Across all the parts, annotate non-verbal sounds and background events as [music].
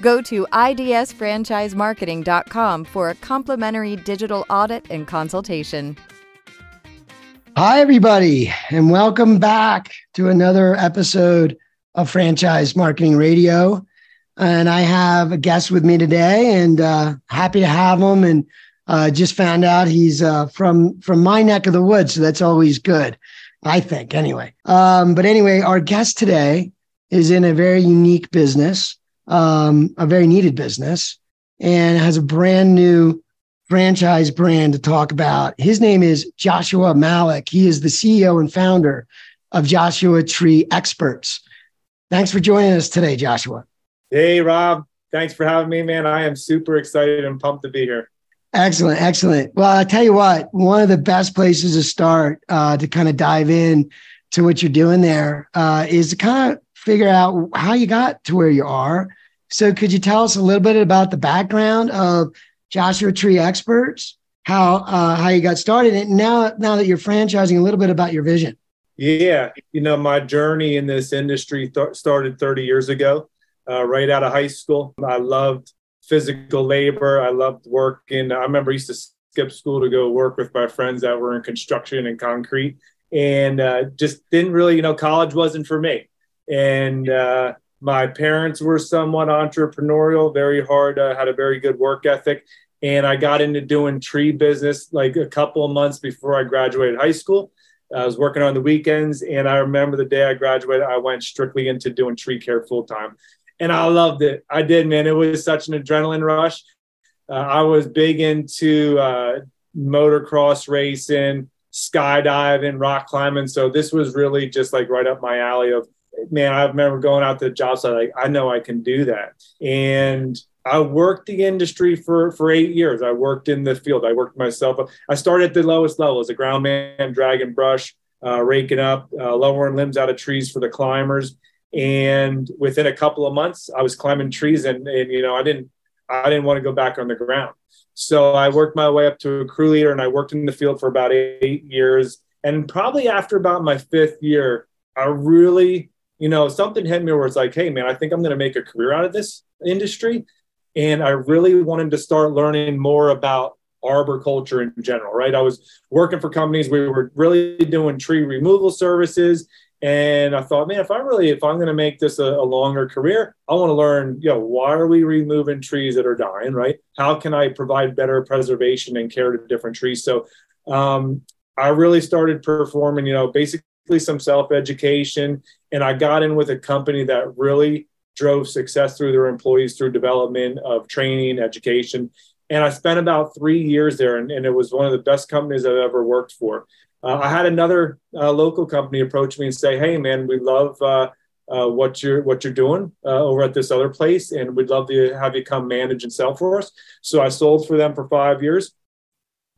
Go to idsfranchisemarketing.com for a complimentary digital audit and consultation. Hi, everybody, and welcome back to another episode of Franchise Marketing Radio. And I have a guest with me today, and uh, happy to have him. And uh, just found out he's uh, from from my neck of the woods, so that's always good, I think. Anyway, um, but anyway, our guest today is in a very unique business um, a very needed business and has a brand new franchise brand to talk about. His name is Joshua Malik. He is the CEO and founder of Joshua Tree Experts. Thanks for joining us today, Joshua. Hey, Rob. Thanks for having me, man. I am super excited and pumped to be here. Excellent, excellent. Well, I tell you what, one of the best places to start uh, to kind of dive in to what you're doing there uh, is to kind of figure out how you got to where you are so could you tell us a little bit about the background of Joshua Tree Experts, how uh, how you got started, and now now that you're franchising, a little bit about your vision. Yeah, you know, my journey in this industry th- started 30 years ago, uh, right out of high school. I loved physical labor. I loved working. I remember I used to skip school to go work with my friends that were in construction and concrete, and uh, just didn't really, you know, college wasn't for me. And uh, my parents were somewhat entrepreneurial, very hard, uh, had a very good work ethic. And I got into doing tree business like a couple of months before I graduated high school. I was working on the weekends. And I remember the day I graduated, I went strictly into doing tree care full time. And I loved it. I did, man. It was such an adrenaline rush. Uh, I was big into uh, motocross racing, skydiving, rock climbing. So this was really just like right up my alley of man, I remember going out to the job site, like, I know I can do that. And I worked the industry for, for eight years. I worked in the field. I worked myself. I started at the lowest level as a ground man, dragging brush, uh, raking up, uh, lowering limbs out of trees for the climbers. And within a couple of months, I was climbing trees, and, and you know, I didn't, I didn't want to go back on the ground. So I worked my way up to a crew leader, and I worked in the field for about eight years. And probably after about my fifth year, I really you know, something hit me where it's like, hey, man, I think I'm going to make a career out of this industry. And I really wanted to start learning more about arboriculture in general, right? I was working for companies, we were really doing tree removal services. And I thought, man, if I really, if I'm going to make this a, a longer career, I want to learn, you know, why are we removing trees that are dying, right? How can I provide better preservation and care to different trees? So um, I really started performing, you know, basically some self education. And I got in with a company that really drove success through their employees through development of training, education. And I spent about three years there, and, and it was one of the best companies I've ever worked for. Uh, I had another uh, local company approach me and say, "Hey, man, we love uh, uh what you're what you're doing uh, over at this other place, and we'd love to have you come manage and sell for us." So I sold for them for five years.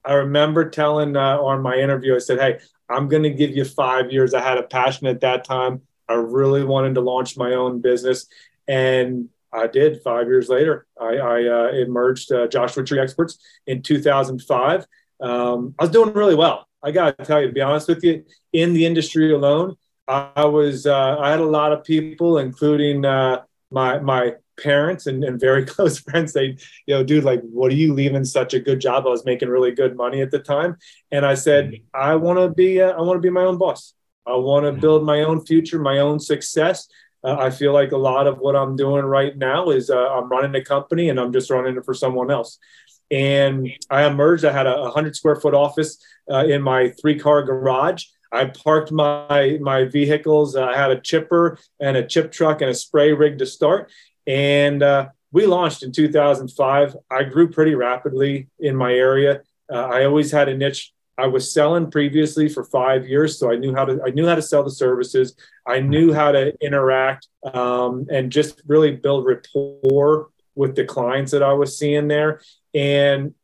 I remember telling uh, on my interview, I said, "Hey, I'm going to give you five years. I had a passion at that time. I really wanted to launch my own business. And I did five years later. I, I uh, emerged uh, Joshua Tree Experts in 2005. Um, I was doing really well. I got to tell you, to be honest with you, in the industry alone, I, was uh, I had a lot of people, including uh, my my parents and, and very [laughs] close friends say, you know, dude, like, what are you leaving such a good job? I was making really good money at the time. And I said, mm-hmm. I want to be, uh, I want to be my own boss. I want to mm-hmm. build my own future, my own success. Uh, I feel like a lot of what I'm doing right now is uh, I'm running a company and I'm just running it for someone else. And I emerged. I had a 100 square foot office uh, in my three car garage. I parked my my vehicles. I had a chipper and a chip truck and a spray rig to start. And uh, we launched in 2005. I grew pretty rapidly in my area. Uh, I always had a niche. I was selling previously for five years, so I knew how to I knew how to sell the services. I knew how to interact um, and just really build rapport with the clients that I was seeing there. And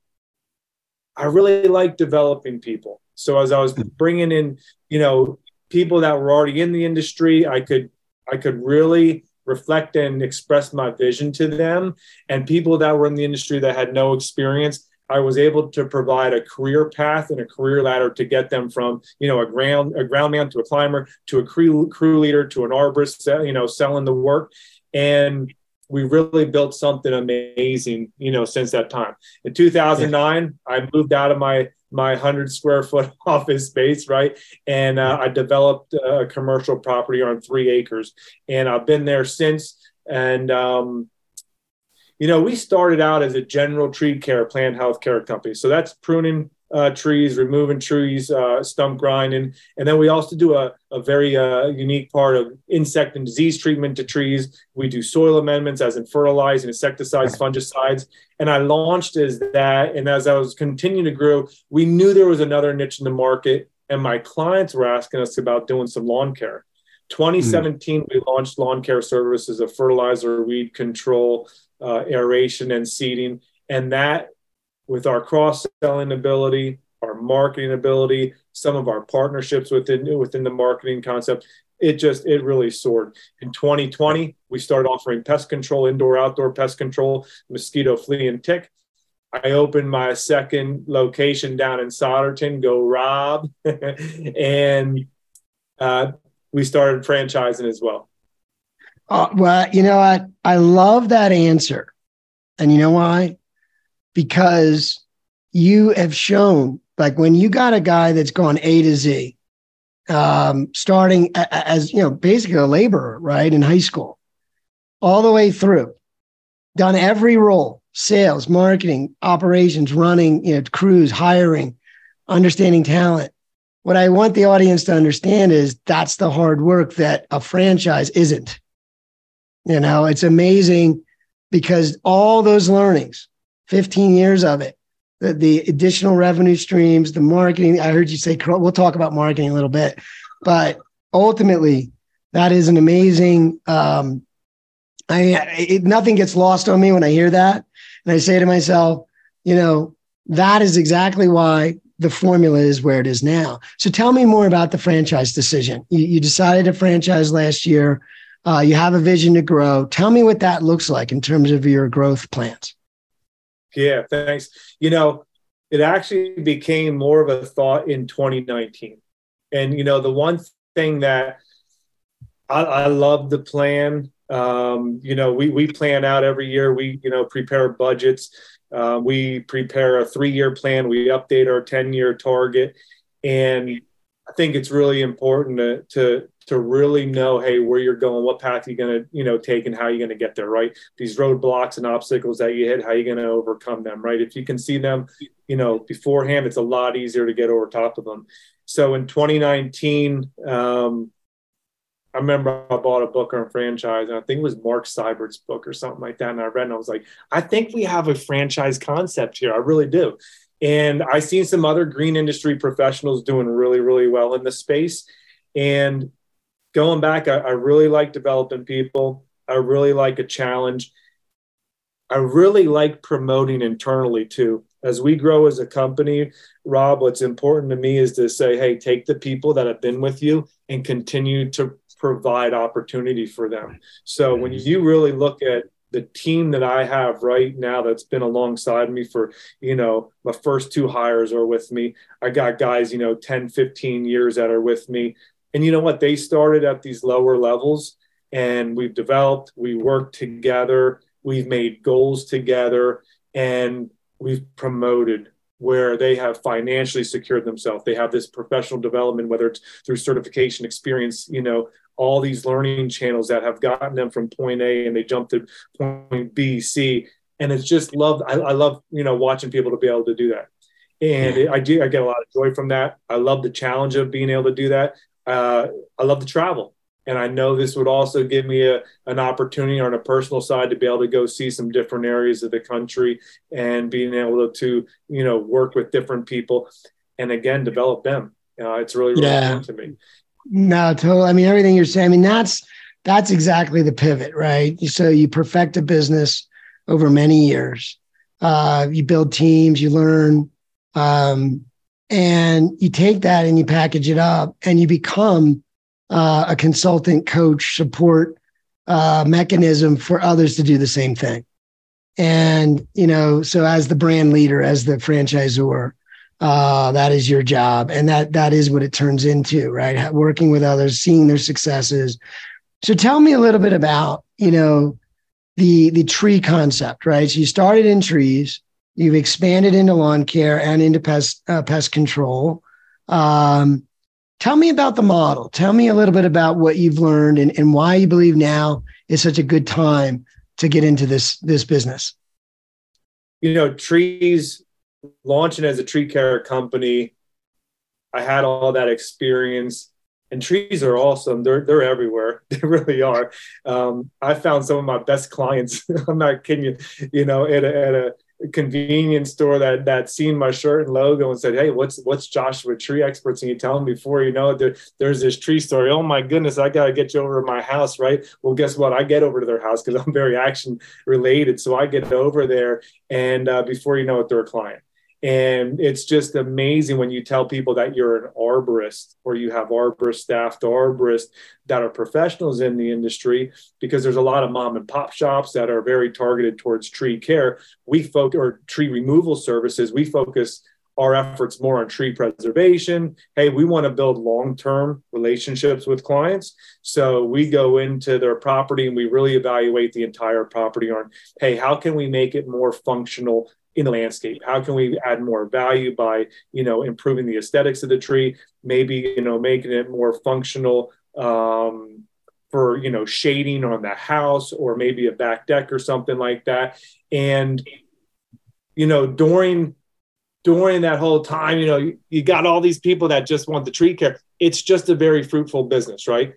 I really like developing people. So as I was bringing in, you know, people that were already in the industry, I could I could really reflect and express my vision to them. And people that were in the industry that had no experience, I was able to provide a career path and a career ladder to get them from, you know, a ground a ground man to a climber to a crew crew leader to an arborist, uh, you know, selling the work. And we really built something amazing, you know, since that time. In 2009, yeah. I moved out of my my 100 square foot [laughs] office space, right? And uh, I developed a commercial property on three acres, and I've been there since. And um, you know, we started out as a general tree care plant health care company, so that's pruning uh, trees, removing trees, uh, stump grinding. And then we also do a, a very uh, unique part of insect and disease treatment to trees. We do soil amendments, as in fertilizing, insecticides, fungicides. And I launched as that. And as I was continuing to grow, we knew there was another niche in the market. And my clients were asking us about doing some lawn care. 2017, mm. we launched lawn care services of fertilizer, weed control, uh, aeration, and seeding. And that with our cross selling ability, our marketing ability, some of our partnerships within within the marketing concept, it just it really soared. In 2020, we started offering pest control, indoor outdoor pest control, mosquito, flea, and tick. I opened my second location down in Souderton, go Rob, [laughs] and uh, we started franchising as well. Uh, well, you know what? I love that answer. And you know why? Because you have shown like when you got a guy that's gone A to Z, um, starting as you know, basically a laborer, right, in high school, all the way through, done every role: sales, marketing, operations, running, you know, crews, hiring, understanding talent. What I want the audience to understand is that's the hard work that a franchise isn't. You know, it's amazing because all those learnings 15 years of it. The, the additional revenue streams, the marketing. I heard you say, we'll talk about marketing a little bit, but ultimately, that is an amazing. Um, I it, nothing gets lost on me when I hear that, and I say to myself, you know, that is exactly why the formula is where it is now. So tell me more about the franchise decision. You, you decided to franchise last year. Uh, you have a vision to grow. Tell me what that looks like in terms of your growth plans. Yeah, thanks. You know, it actually became more of a thought in 2019. And, you know, the one thing that I, I love the plan, um, you know, we, we plan out every year. We, you know, prepare budgets. Uh, we prepare a three year plan. We update our 10 year target. And I think it's really important to, to, to really know, hey, where you're going, what path you're going to, you know, take and how you're going to get there, right? These roadblocks and obstacles that you hit, how you're going to overcome them, right? If you can see them, you know, beforehand, it's a lot easier to get over top of them. So in 2019, um, I remember I bought a book on franchise, and I think it was Mark Siebert's book or something like that. And I read, and I was like, I think we have a franchise concept here. I really do. And I seen some other green industry professionals doing really, really well in the space. And going back, I, I really like developing people. I really like a challenge. I really like promoting internally too. As we grow as a company, Rob, what's important to me is to say, hey, take the people that have been with you and continue to provide opportunity for them. So when you really look at the team that I have right now that's been alongside me for, you know, my first two hires are with me. I got guys, you know, 10, 15 years that are with me. And you know what? They started at these lower levels and we've developed, we worked together, we've made goals together, and we've promoted where they have financially secured themselves. They have this professional development, whether it's through certification experience, you know, all these learning channels that have gotten them from point A and they jump to point B, C. And it's just love. I, I love, you know, watching people to be able to do that. And it, I do, I get a lot of joy from that. I love the challenge of being able to do that uh, I love to travel. And I know this would also give me a, an opportunity on a personal side to be able to go see some different areas of the country and being able to, you know, work with different people and again, develop them. Uh, it's really, really yeah. important to me. No, totally. I mean, everything you're saying, I mean, that's, that's exactly the pivot, right? So you perfect a business, over many years. Uh, you build teams, you learn, um, and you take that and you package it up, and you become uh, a consultant, coach, support uh, mechanism for others to do the same thing. And you know, so as the brand leader, as the franchisor, uh, that is your job, and that that is what it turns into, right? Working with others, seeing their successes. So tell me a little bit about you know the the tree concept, right? So you started in trees, you've expanded into lawn care and into pest uh, pest control. Um, tell me about the model. Tell me a little bit about what you've learned and, and why you believe now is such a good time to get into this this business. You know, trees launching as a tree care company. I had all that experience and trees are awesome. They're they're everywhere. [laughs] They really are. Um, I found some of my best clients. [laughs] I'm not kidding you. You know, at a, at a convenience store that that seen my shirt and logo and said, "Hey, what's what's Joshua Tree Experts?" And you tell them before you know it, there, there's this tree story. Oh my goodness, I gotta get you over to my house, right? Well, guess what? I get over to their house because I'm very action related, so I get over there, and uh, before you know it, they're a client. And it's just amazing when you tell people that you're an arborist or you have arborist staffed arborists that are professionals in the industry, because there's a lot of mom and pop shops that are very targeted towards tree care. We focus or tree removal services. We focus our efforts more on tree preservation. Hey, we want to build long term relationships with clients. So we go into their property and we really evaluate the entire property on, hey, how can we make it more functional in the landscape? How can we add more value by you know improving the aesthetics of the tree? Maybe you know making it more functional um, for you know shading on the house or maybe a back deck or something like that. And you know during during that whole time you know you, you got all these people that just want the tree care. It's just a very fruitful business right?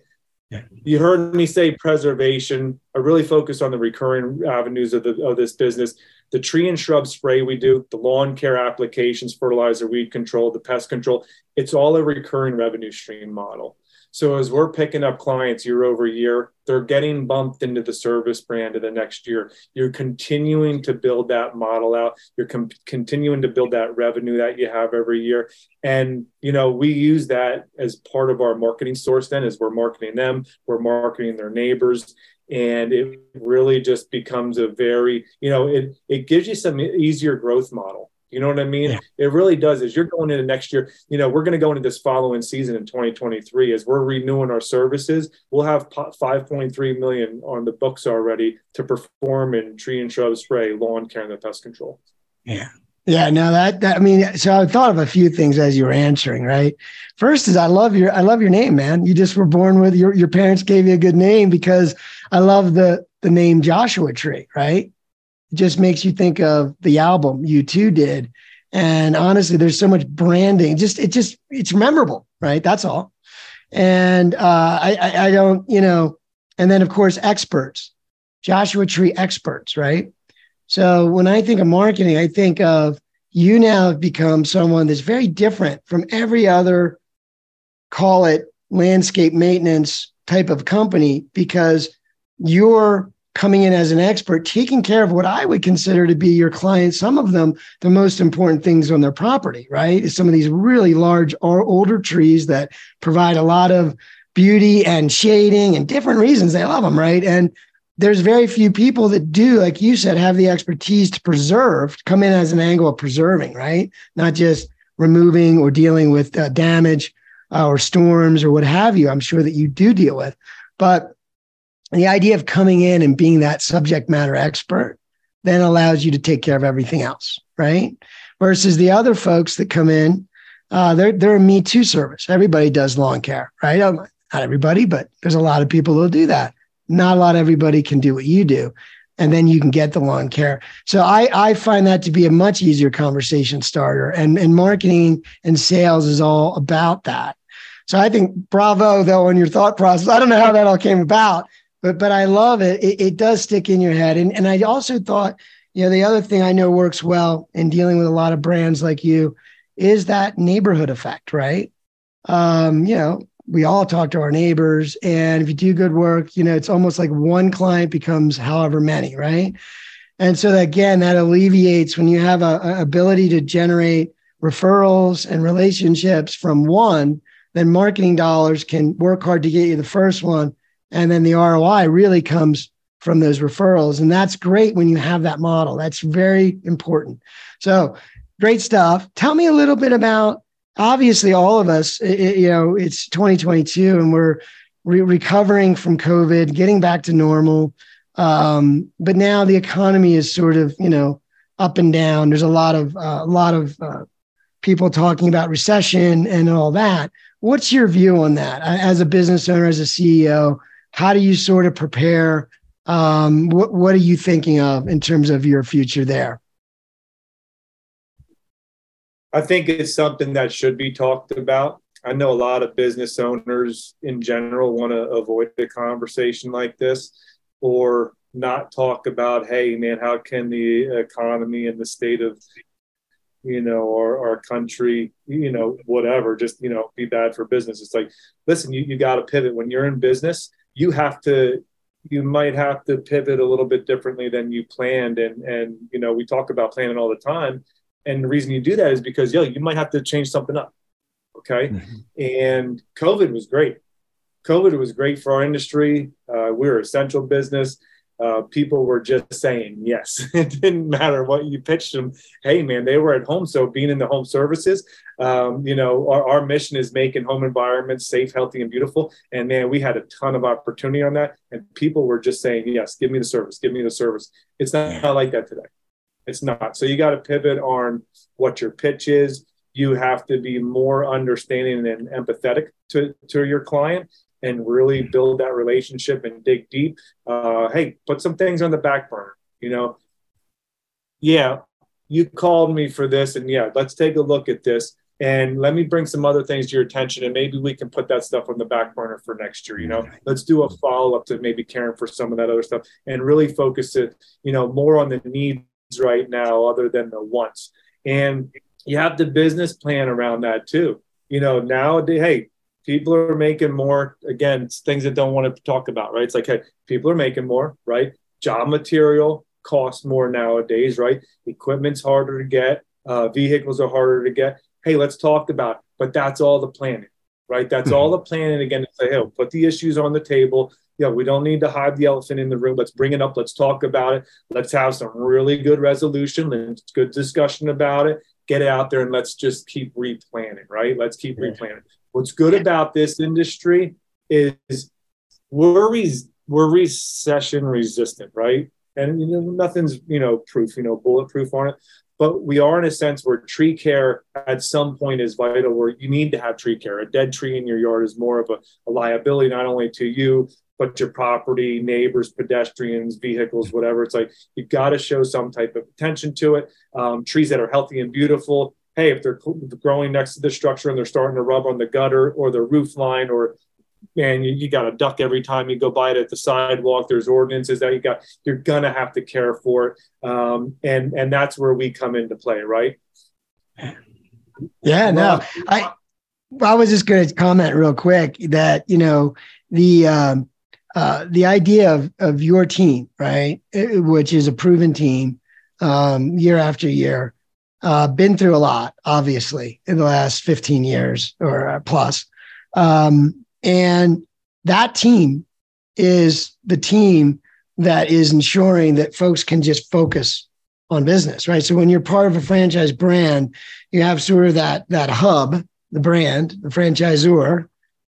Yeah. You heard me say preservation. I really focus on the recurring avenues of, the, of this business the tree and shrub spray we do, the lawn care applications, fertilizer, weed control, the pest control, it's all a recurring revenue stream model. So as we're picking up clients year over year, they're getting bumped into the service brand of the next year. You're continuing to build that model out. You're com- continuing to build that revenue that you have every year. And, you know, we use that as part of our marketing source then as we're marketing them, we're marketing their neighbors and it really just becomes a very you know it it gives you some easier growth model. You know what i mean? Yeah. it really does is you're going into next year you know we're going to go into this following season in 2023 as we're renewing our services we'll have 5.3 million on the books already to perform in tree and shrub spray lawn care and the pest control. Yeah yeah, no, that, that I mean, so I thought of a few things as you were answering, right? First is I love your I love your name, man. You just were born with your your parents gave you a good name because I love the the name Joshua Tree, right? It just makes you think of the album U2 did. And honestly, there's so much branding. Just it just it's memorable, right? That's all. And uh, I, I I don't, you know, and then of course experts, Joshua Tree experts, right? So when I think of marketing, I think of you now have become someone that's very different from every other, call it landscape maintenance type of company, because you're coming in as an expert, taking care of what I would consider to be your clients, some of them the most important things on their property, right? Some of these really large or older trees that provide a lot of beauty and shading and different reasons they love them, right? And there's very few people that do, like you said, have the expertise to preserve, come in as an angle of preserving, right? Not just removing or dealing with uh, damage uh, or storms or what have you. I'm sure that you do deal with, but the idea of coming in and being that subject matter expert then allows you to take care of everything else, right? Versus the other folks that come in, uh, they're they're a me too service. Everybody does lawn care, right? Um, not everybody, but there's a lot of people who'll do that not a lot of everybody can do what you do and then you can get the lawn care. So i i find that to be a much easier conversation starter and and marketing and sales is all about that. So i think bravo though on your thought process. I don't know how that all came about but but i love it. It, it does stick in your head. And and i also thought you know the other thing i know works well in dealing with a lot of brands like you is that neighborhood effect right? Um you know we all talk to our neighbors and if you do good work you know it's almost like one client becomes however many right And so again, that alleviates when you have a, a ability to generate referrals and relationships from one, then marketing dollars can work hard to get you the first one. And then the ROI really comes from those referrals. And that's great when you have that model. That's very important. So great stuff. Tell me a little bit about obviously all of us, it, you know, it's 2022 and we're re- recovering from COVID, getting back to normal. Um, but now the economy is sort of, you know, up and down. There's a lot of, uh, a lot of uh, people talking about recession and all that. What's your view on that as a business owner, as a CEO? How do you sort of prepare? Um, what, what are you thinking of in terms of your future there? I think it's something that should be talked about. I know a lot of business owners in general want to avoid a conversation like this or not talk about, hey, man, how can the economy and the state of, you know, our, our country, you know, whatever, just, you know, be bad for business. It's like, listen, you, you got to pivot. When you're in business, you have to, you might have to pivot a little bit differently than you planned. And, and, you know, we talk about planning all the time and the reason you do that is because, yo, you might have to change something up. Okay. Mm-hmm. And COVID was great. COVID was great for our industry. Uh, we were essential business. Uh, people were just saying yes. [laughs] it didn't matter what you pitched them. Hey, man, they were at home. So being in the home services, um, you know, our, our mission is making home environments safe, healthy, and beautiful. And man, we had a ton of opportunity on that. And people were just saying, yes, give me the service, give me the service. It's not, not like that today. It's not. So you got to pivot on what your pitch is. You have to be more understanding and empathetic to, to your client and really build that relationship and dig deep. Uh, hey, put some things on the back burner. You know, yeah, you called me for this, and yeah, let's take a look at this and let me bring some other things to your attention and maybe we can put that stuff on the back burner for next year you know let's do a follow-up to maybe caring for some of that other stuff and really focus it you know more on the need right now other than the wants. And you have the business plan around that too. You know, now, hey, people are making more. Again, it's things that don't want to talk about, right? It's like, hey, people are making more, right? Job material costs more nowadays, right? Equipment's harder to get. Uh, vehicles are harder to get. Hey, let's talk about. It. But that's all the planning, right? That's mm-hmm. all the planning. Again, to say, hey, put the issues on the table yeah, we don't need to hide the elephant in the room. Let's bring it up. Let's talk about it. Let's have some really good resolution and good discussion about it. Get it out there and let's just keep replanning, right? Let's keep replanning. What's good about this industry is we're, re- we're recession resistant, right? And you know, nothing's, you know, proof, you know, bulletproof on it but we are in a sense where tree care at some point is vital where you need to have tree care a dead tree in your yard is more of a, a, liability not only to you but your property, neighbors, pedestrians, vehicles, whatever. It's like you've got to show some type of attention to it. Um, trees that are healthy and beautiful. Hey, if they're growing next to the structure and they're starting to rub on the gutter or the roof line, or man, you, you got to duck every time you go by it at the sidewalk. There's ordinances that you got. You're gonna have to care for it, um, and and that's where we come into play, right? Yeah, no, I I was just going to comment real quick that you know the um, uh, the idea of, of your team, right, which is a proven team um, year after year, uh, been through a lot, obviously, in the last 15 years or uh, plus. Um, and that team is the team that is ensuring that folks can just focus on business, right? So when you're part of a franchise brand, you have sort of that that hub, the brand, the franchisor,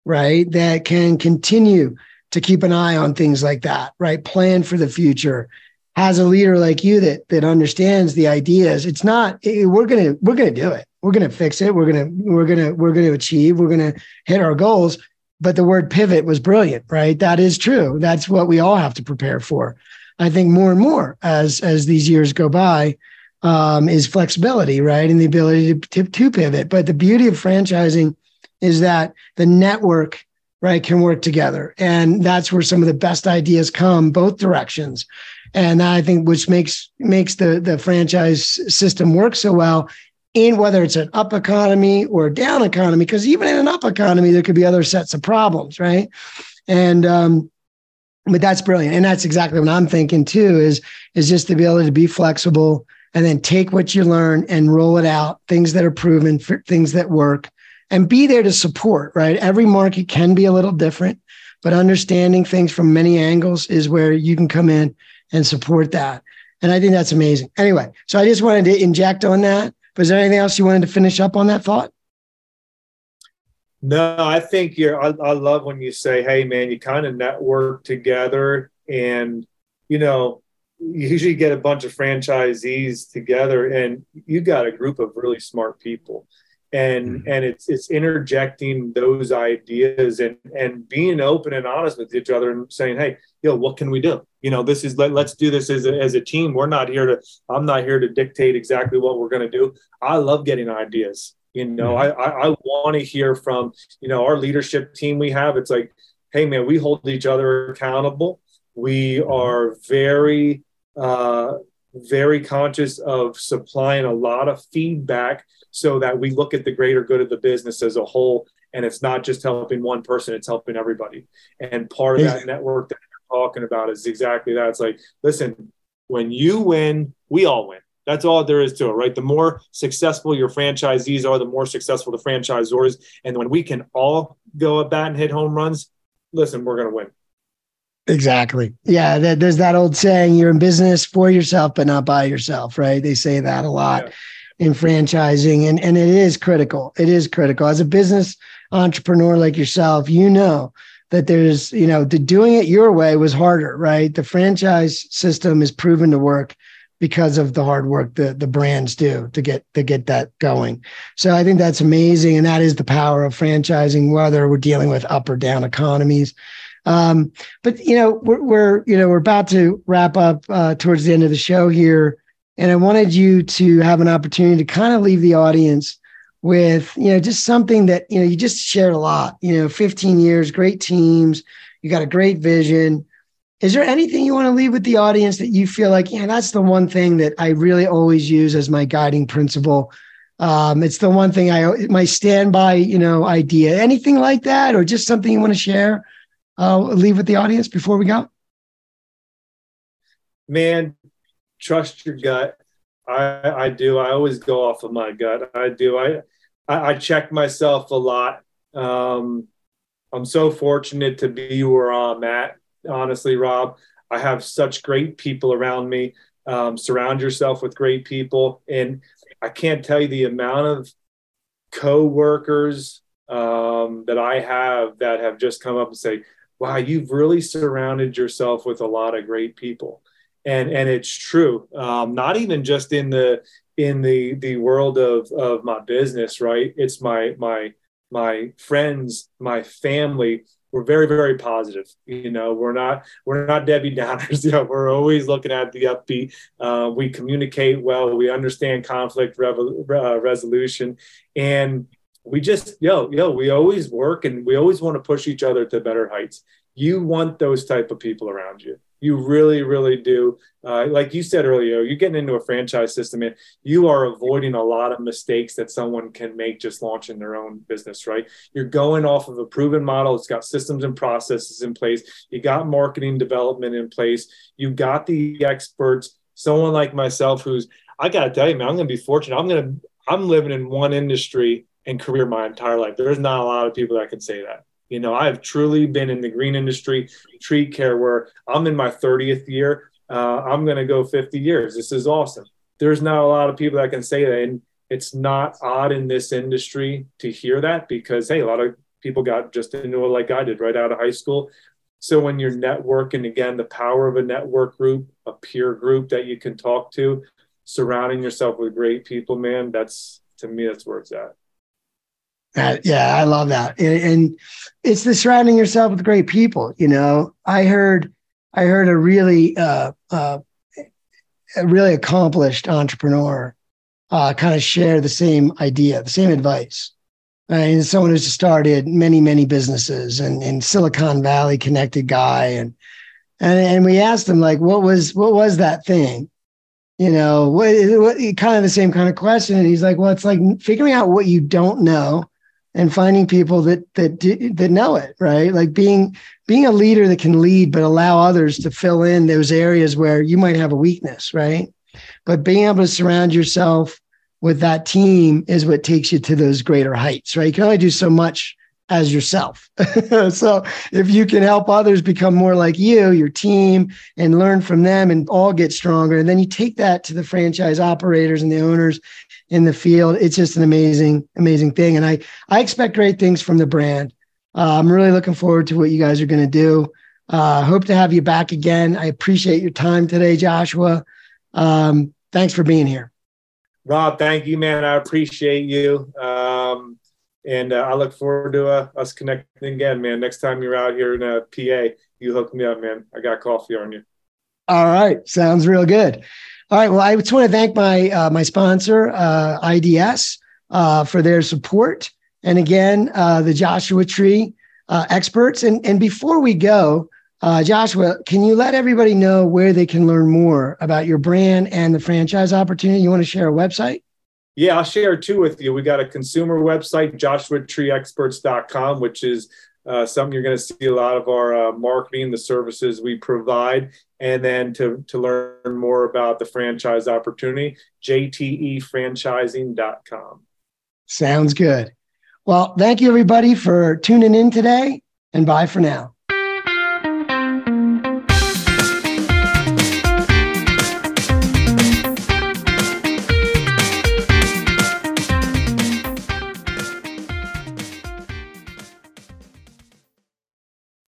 right, that can continue to keep an eye on things like that, right? Plan for the future. Has a leader like you that that understands the ideas. It's not it, we're gonna we're gonna do it. We're gonna fix it. We're gonna we're gonna we're gonna achieve. We're gonna hit our goals. But the word pivot was brilliant, right? That is true. That's what we all have to prepare for. I think more and more as as these years go by, um, is flexibility, right, and the ability to, to, to pivot. But the beauty of franchising is that the network right can work together. And that's where some of the best ideas come both directions. And i think which makes makes the the franchise system work so well in whether it's an up economy or down economy because even in an up economy there could be other sets of problems right? And um but that's brilliant. And that's exactly what I'm thinking too, is, is just be able to be flexible and then take what you learn and roll it out, things that are proven, things that work, and be there to support, right? Every market can be a little different, but understanding things from many angles is where you can come in and support that. And I think that's amazing. Anyway, so I just wanted to inject on that. Was there anything else you wanted to finish up on that thought? No, I think you're. I, I love when you say, "Hey, man, you kind of network together," and you know, you usually get a bunch of franchisees together, and you got a group of really smart people, and mm-hmm. and it's it's interjecting those ideas and and being open and honest with each other and saying, "Hey, yo, what can we do?" You know, this is let, let's do this as a, as a team. We're not here to. I'm not here to dictate exactly what we're going to do. I love getting ideas you know, mm-hmm. I, I, I want to hear from, you know, our leadership team we have. It's like, hey, man, we hold each other accountable. We mm-hmm. are very, uh, very conscious of supplying a lot of feedback so that we look at the greater good of the business as a whole. And it's not just helping one person, it's helping everybody. And part of that network that you're talking about is exactly that. It's like, listen, when you win, we all win. That's all there is to it, right? The more successful your franchisees are, the more successful the franchisors. And when we can all go at bat and hit home runs, listen, we're going to win. Exactly. Yeah. There's that old saying you're in business for yourself, but not by yourself, right? They say that a lot yeah. In franchising. And, and it is critical. It is critical. As a business entrepreneur like yourself, you know that there's, you know, the doing it your way was harder, right? The franchise system is proven to work because of the hard work that the brands do to get to get that going. So I think that's amazing, and that is the power of franchising, whether we're dealing with up or down economies. Um, but you know, we're, we're, you know we're about to wrap up uh, towards the end of the show here, and I wanted you to have an opportunity to kind of leave the audience with you know just something that you know you just shared a lot. You know, 15 years, great teams, you got a great vision is there anything you want to leave with the audience that you feel like, yeah, that's the one thing that I really always use as my guiding principle? Um, it's the one thing I my standby, you know, idea. Anything like that, or just something you want to share? Uh, leave with the audience before we go. Man, trust your gut. I I do. I always go off of my gut. I do. I I, I check myself a lot. Um, I'm so fortunate to be where I'm at honestly, Rob. I have such great people around me. Um, surround yourself with great people. And I can't tell you the amount of co-workers um, that I have that have just come up and say, wow, you've really surrounded yourself with a lot of great people. And, and it's true. Um, not even just in the, in the, the world of, of my business, right. It's my, my, my friends, my family, we're very very positive. You know we're not we're not debbie downers. [laughs] You know we're always looking at the upbeat. Uh, we communicate well. We understand conflict revo- uh, resolution. And we just yo yo we always work and we always want to push each other to better heights you want those type of people around you you really, really do. Uh, like you said earlier, you're getting into a franchise system and you are avoiding a lot of mistakes that someone can make just launching their own business, right? You're going off of a proven model. It's got systems and processes in place. You got marketing development in place. You got the experts. Someone like myself, who's, I got to tell you, man, I'm to be fortunate. I'm to, I'm living in one industry and career my entire life. There's not a lot of people that can say that. You know, I've truly been in the green industry, tree care, where I'm in my 30th year. Uh, I'm going to go 50 years. This is awesome. There's not a lot of people that can say that. And it's not odd in this industry to hear that because, hey, a lot of people got just into it like I did right out of high school. So when you're networking, again, the power of a network group, a peer group that you can talk to, surrounding yourself with great people, man, that's to me, that's where it's at. Uh, yeah, I love that, and, and, it's the surrounding yourself with great people. You know, I heard, I heard a really, uh, uh, a really accomplished entrepreneur, uh, kind of share the same idea, the same advice. And someone who's started many, many businesses and in Silicon Valley connected guy, and and and we asked him like, what was what was that thing? You know, what, what kind of the same kind of question. And he's like, well, it's like figuring out what you don't know and finding people that that that know it, right? Like being being a leader that can lead but allow others to fill in those areas where you might have a weakness, right? But being able to surround yourself with that team is what takes you to those greater heights, right? You can only do so much as yourself. [laughs] so if you can help others become more like you, your team, and learn from them and all get stronger, and then you take that to the franchise operators and the owners in the field, it's just an amazing, amazing thing. And I, I expect great things from the brand. Uh, I'm really looking forward to what you guys are going to do. Uh, hope to have you back again. I appreciate your time today, Joshua. Um, thanks for being here. Rob, thank you, man. I appreciate you. Um, and uh, I look forward to uh, us connecting again, man. Next time you're out here in uh, PA, you hook me up, man. I got coffee on you. All right, sounds real good. All right, well, I just want to thank my uh, my sponsor, uh, IDS, uh, for their support, and again, uh, the Joshua Tree uh, experts. And and before we go, uh, Joshua, can you let everybody know where they can learn more about your brand and the franchise opportunity? You want to share a website? Yeah, I'll share two with you. We got a consumer website, joshuatreeexperts.com, which is uh, something you're going to see a lot of our uh, marketing, the services we provide. And then to, to learn more about the franchise opportunity, jtefranchising.com. Sounds good. Well, thank you, everybody, for tuning in today, and bye for now.